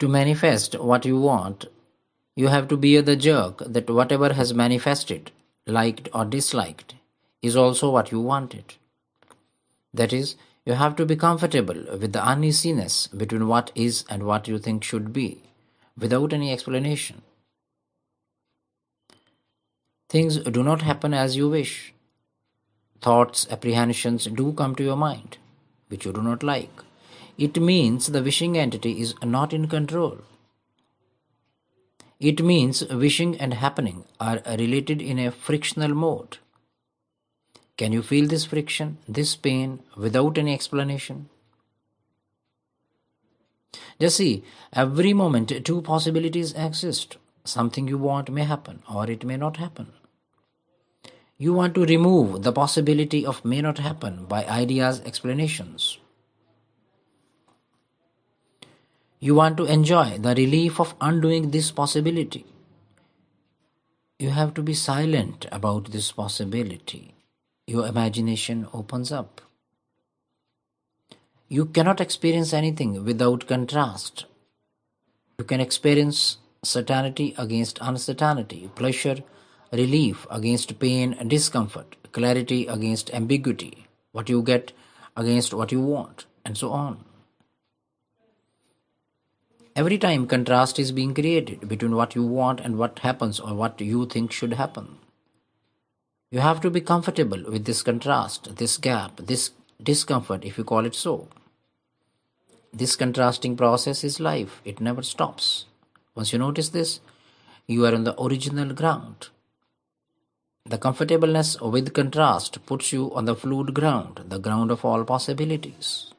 To manifest what you want, you have to bear the jerk that whatever has manifested, liked or disliked, is also what you wanted. That is, you have to be comfortable with the uneasiness between what is and what you think should be, without any explanation. Things do not happen as you wish. Thoughts, apprehensions do come to your mind, which you do not like. It means the wishing entity is not in control. It means wishing and happening are related in a frictional mode. Can you feel this friction, this pain, without any explanation? Just see, every moment two possibilities exist. Something you want may happen or it may not happen. You want to remove the possibility of may not happen by ideas, explanations. You want to enjoy the relief of undoing this possibility. You have to be silent about this possibility your imagination opens up. You cannot experience anything without contrast. You can experience certainty against uncertainty, pleasure, relief against pain discomfort, clarity against ambiguity, what you get against what you want, and so on. Every time contrast is being created between what you want and what happens or what you think should happen. You have to be comfortable with this contrast, this gap, this discomfort, if you call it so. This contrasting process is life, it never stops. Once you notice this, you are on the original ground. The comfortableness with contrast puts you on the fluid ground, the ground of all possibilities.